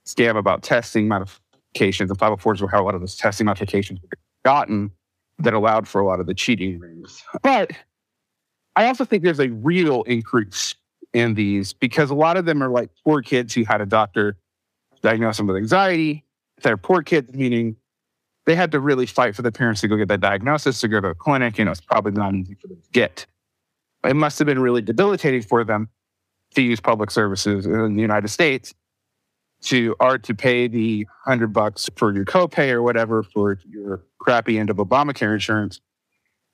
scam about testing modifications. The 504s were how a lot of those testing modifications were gotten that allowed for a lot of the cheating rings. But I also think there's a real increase in these because a lot of them are like poor kids who had a doctor diagnose them with anxiety. They're poor kids, meaning they had to really fight for the parents to go get that diagnosis, to go to a clinic, You know, it's probably not easy for them to get. It must have been really debilitating for them to use public services in the United States to or to pay the hundred bucks for your copay or whatever for your crappy end of Obamacare insurance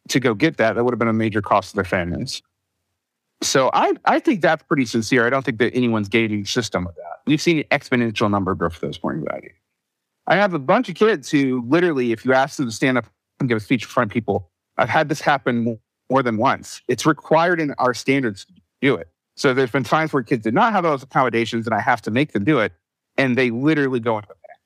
to go get that. That would have been a major cost to their families. So I, I think that's pretty sincere. I don't think that anyone's gating system with that. We've seen an exponential number growth for those more anxiety. I have a bunch of kids who literally, if you ask them to stand up and give a speech in front of people, I've had this happen more than once. It's required in our standards to do it. So there's been times where kids did not have those accommodations and I have to make them do it. And they literally go into a panic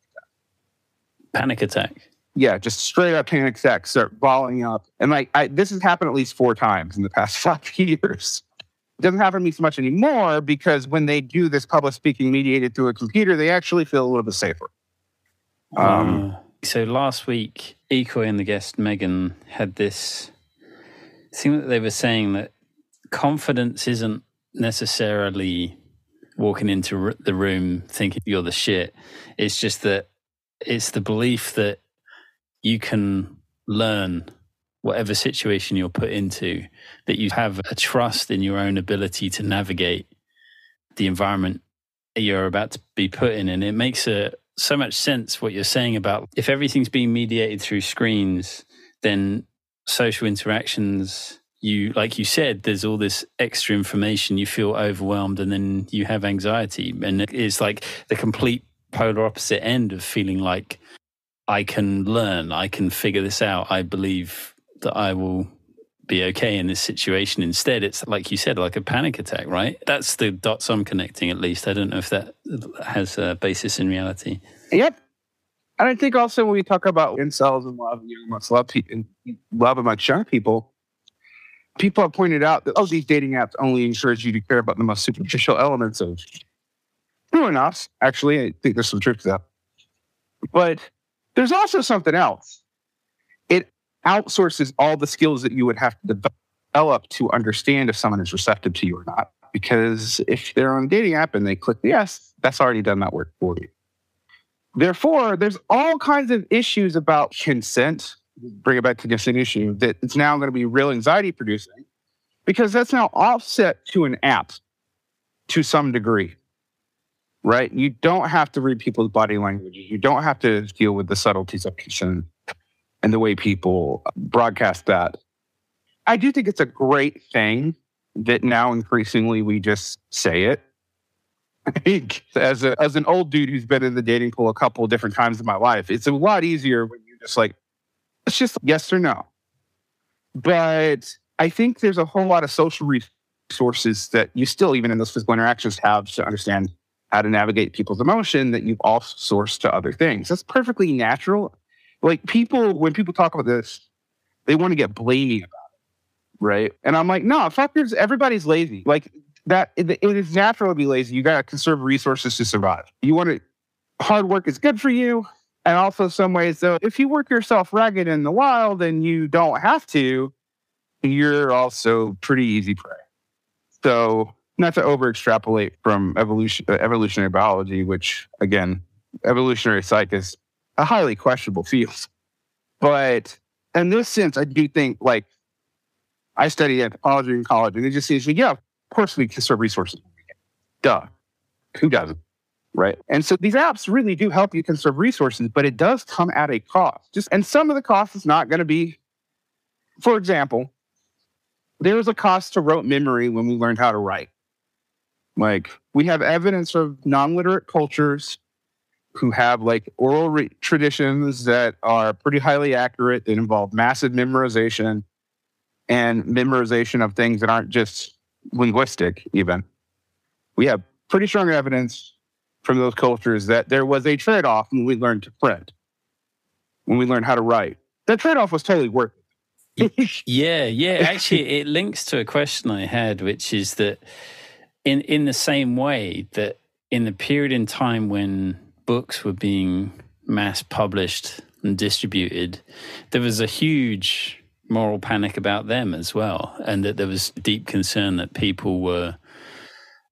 attack. Panic attack. Yeah, just straight up panic attack, start balling up. And like, I, this has happened at least four times in the past five years. It doesn't happen to me so much anymore because when they do this public speaking mediated through a computer, they actually feel a little bit safer. Um, uh, so last week, Ecoy and the guest Megan had this thing that they were saying that confidence isn't necessarily walking into the room thinking you're the shit. It's just that it's the belief that you can learn whatever situation you're put into, that you have a trust in your own ability to navigate the environment you're about to be put in. And it makes a, so much sense what you're saying about if everything's being mediated through screens, then social interactions you like you said there's all this extra information you feel overwhelmed and then you have anxiety. And it's like the complete polar opposite end of feeling like i can learn i can figure this out i believe that i will be okay in this situation. Instead it's like you said like a panic attack right? That's the dots i'm connecting at least. I don't know if that has a basis in reality. Yep. And i think also when we talk about incels and love you know, amongst love, love amongst young people people have pointed out that oh, these dating apps only encourage you to care about the most superficial elements of true enough. Actually, I think there's some truth to that. But there's also something else. It outsources all the skills that you would have to develop to understand if someone is receptive to you or not. Because if they're on a dating app and they click yes, that's already done that work for you. Therefore, there's all kinds of issues about consent bring it back to this issue that it's now going to be real anxiety producing because that's now offset to an app to some degree right? You don't have to read people's body language. You don't have to deal with the subtleties of consent and the way people broadcast that. I do think it's a great thing that now increasingly we just say it. As, a, as an old dude who's been in the dating pool a couple different times in my life, it's a lot easier when you're just like, it's just yes or no. But I think there's a whole lot of social resources that you still, even in those physical interactions, have to understand how to navigate people's emotion that you've off sourced to other things. That's perfectly natural. Like people, when people talk about this, they want to get blaming about it, right? And I'm like, no, fuckers, everybody's lazy. Like that, it, it is natural to be lazy. You got to conserve resources to survive. You want to, hard work is good for you and also some ways though if you work yourself ragged in the wild and you don't have to you're also pretty easy prey. So not to over extrapolate from evolution uh, evolutionary biology which again evolutionary psych is a highly questionable field. But in this sense i do think like i studied anthropology in college and it just seems yeah of course we conserve resources. Duh. Who doesn't right? And so these apps really do help you conserve resources, but it does come at a cost. Just and some of the cost is not going to be, for example, there was a cost to rote memory when we learned how to write. Like we have evidence of non-literate cultures who have like oral re- traditions that are pretty highly accurate that involve massive memorization and memorization of things that aren't just linguistic even We have pretty strong evidence from those cultures that there was a trade off when we learned to print, when we learned how to write. That trade off was totally worth it. yeah, yeah. Actually, it links to a question I had, which is that in in the same way that in the period in time when books were being mass published and distributed, there was a huge moral panic about them as well, and that there was deep concern that people were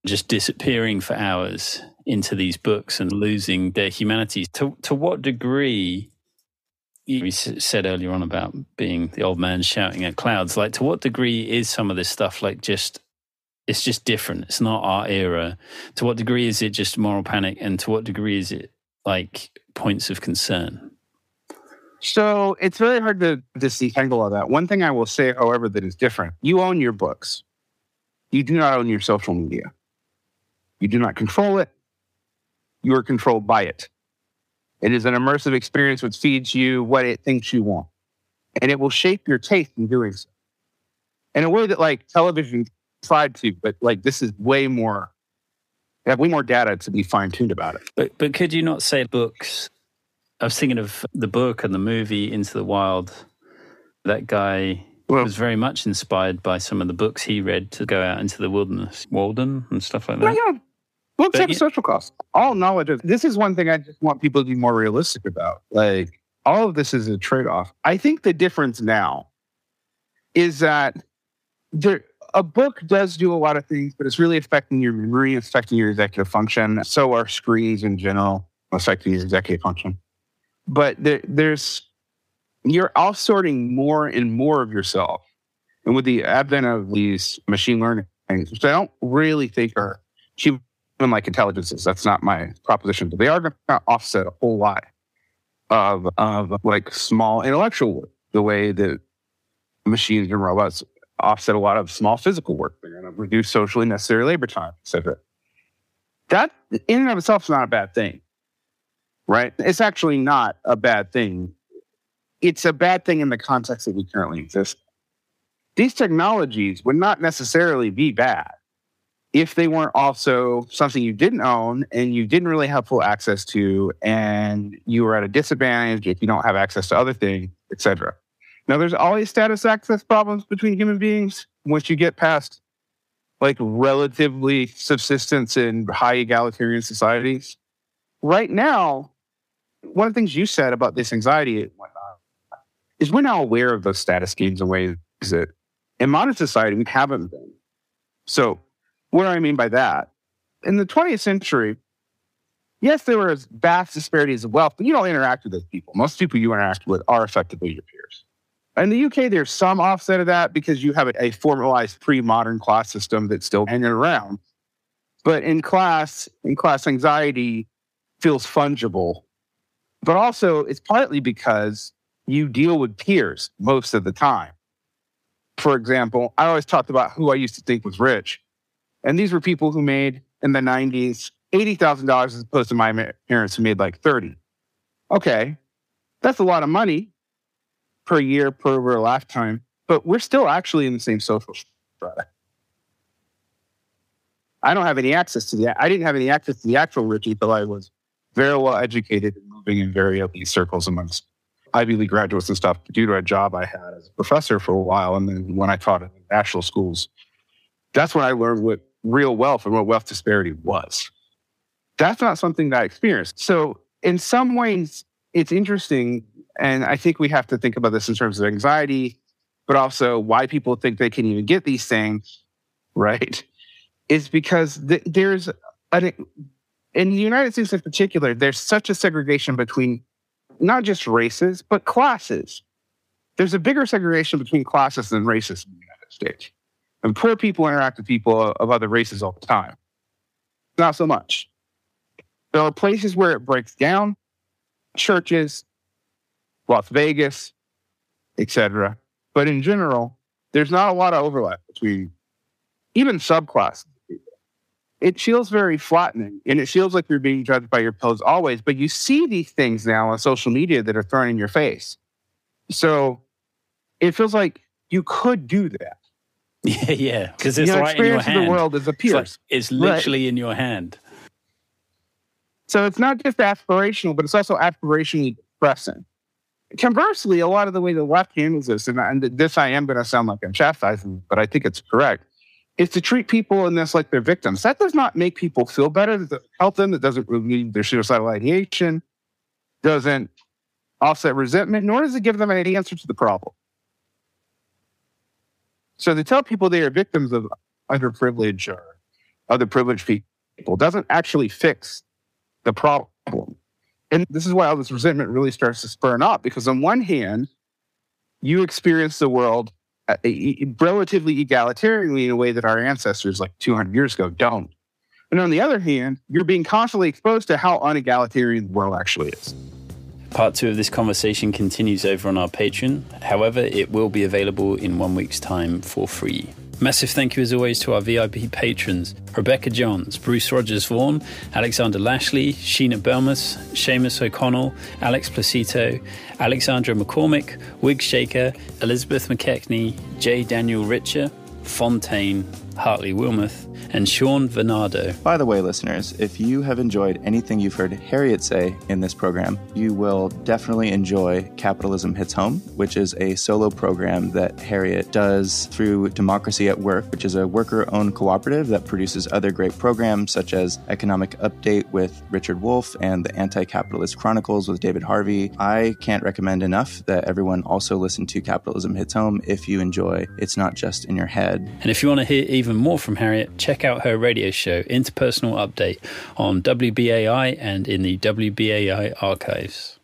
just disappearing for hours into these books and losing their humanity. To to what degree? You said earlier on about being the old man shouting at clouds. Like, to what degree is some of this stuff like just it's just different. It's not our era. To what degree is it just moral panic, and to what degree is it like points of concern? So it's really hard to disentangle all that. One thing I will say, however, that is different: you own your books. You do not own your social media. You do not control it. You are controlled by it. It is an immersive experience which feeds you what it thinks you want, and it will shape your taste in doing so. In a way that, like television tried to, but like this is way more. They have way more data to be fine tuned about it. But but could you not say books? I was thinking of the book and the movie Into the Wild. That guy well, was very much inspired by some of the books he read to go out into the wilderness, Walden and stuff like that. Yeah, yeah. Books but, have yeah. a social cost. All knowledge. of this is one thing I just want people to be more realistic about. Like all of this is a trade off. I think the difference now is that there a book does do a lot of things, but it's really affecting your memory, affecting your executive function. So are screens in general affecting your executive function. But there, there's you're outsorting more and more of yourself. And with the advent of these machine learning things, which I don't really think are like intelligences, that's not my proposition, but they are going to offset a whole lot of, of like small intellectual work, the way that machines and robots offset a lot of small physical work. They're going to reduce socially necessary labor time, etc. That in and of itself is not a bad thing, right? It's actually not a bad thing. It's a bad thing in the context that we currently exist. These technologies would not necessarily be bad if they weren't also something you didn't own and you didn't really have full access to, and you were at a disadvantage if you don't have access to other things, etc. Now, there's always status access problems between human beings once you get past like relatively subsistence in high egalitarian societies. Right now, one of the things you said about this anxiety and is we're now aware of those status gains and ways that in modern society we haven't been. So, what do I mean by that? In the 20th century, yes, there were vast disparities of wealth, but you don't interact with those people. Most people you interact with are effectively your peers. In the UK, there's some offset of that because you have a, formalized pre-modern class system that's still hanging around. But in class, in class anxiety feels fungible. But also it's partly because you deal with peers most of the time. For example, I always talked about who I used to think was rich. And these were people who made in the 90s $80,000 as opposed to my parents who made like 30. Okay. That's a lot of money per year per over a lifetime, but we're still actually in the same social strata. I don't have any access to the. I didn't have any access to the actual Richie until I was very well educated and moving in very elite circles amongst Ivy League graduates and stuff due to a job I had as a professor for a while. And then when I taught in national schools, that's when I learned what real wealth and what wealth disparity was. That's not something that I experienced. So in some ways, it's interesting and I think we have to think about this in terms of anxiety, but also why people think they can even get these things, right? Is because th- there's an, in the United States in particular, there's such a segregation between not just races, but classes. There's a bigger segregation between classes than races in the United States. And poor people interact with people of other races all the time. Not so much. There are places where it breaks down churches, Las Vegas, etc. But in general, there's not a lot of overlap between even subclasses. It feels very flattening and it feels like you're being judged by your peers always, but you see these things now on social media that are thrown in your face. So it feels like you could do that. Yeah, yeah, because it's your right in your experience of the world is a It's, like- it's literally in your hand. So it's not just aspirational, but it's also aspirationally depressing. Conversely, a lot of the way the left handles this, and, and this I am going to sound like I'm chastising, but I think it's correct, is to treat people in this like they're victims. That does not make people feel better. That doesn't help them. It doesn't relieve their suicidal ideation. Doesn't offset resentment, nor does it give them any answer to the problem. So to tell people they are victims of underprivileged or other privileged people doesn't actually fix the problem. And this is why all this resentment really starts to spurn up because, on one hand, you experience the world uh, relatively egalitarianly in a way that our ancestors, like 200 years ago, don't. And on the other hand, you're being constantly exposed to how unegalitarian the world actually is. Part two of this conversation continues over on our Patreon. However, it will be available in one week's time for free. Massive thank you as always to our VIP patrons Rebecca Johns, Bruce Rogers Vaughn, Alexander Lashley, Sheena Belmas, Seamus O'Connell, Alex Placito, Alexandra McCormick, Wig Shaker, Elizabeth McKechnie, J. Daniel Richer, Fontaine, Hartley Wilmoth, and Sean Venardo. By the way, listeners, if you have enjoyed anything you've heard Harriet say in this program, you will definitely enjoy Capitalism Hits Home, which is a solo program that Harriet does through Democracy at Work, which is a worker owned cooperative that produces other great programs such as Economic Update with Richard Wolff and the Anti Capitalist Chronicles with David Harvey. I can't recommend enough that everyone also listen to Capitalism Hits Home if you enjoy It's Not Just in Your Head. And if you want to hear even more from Harriet, check out her radio show, Interpersonal Update, on WBAI and in the WBAI archives.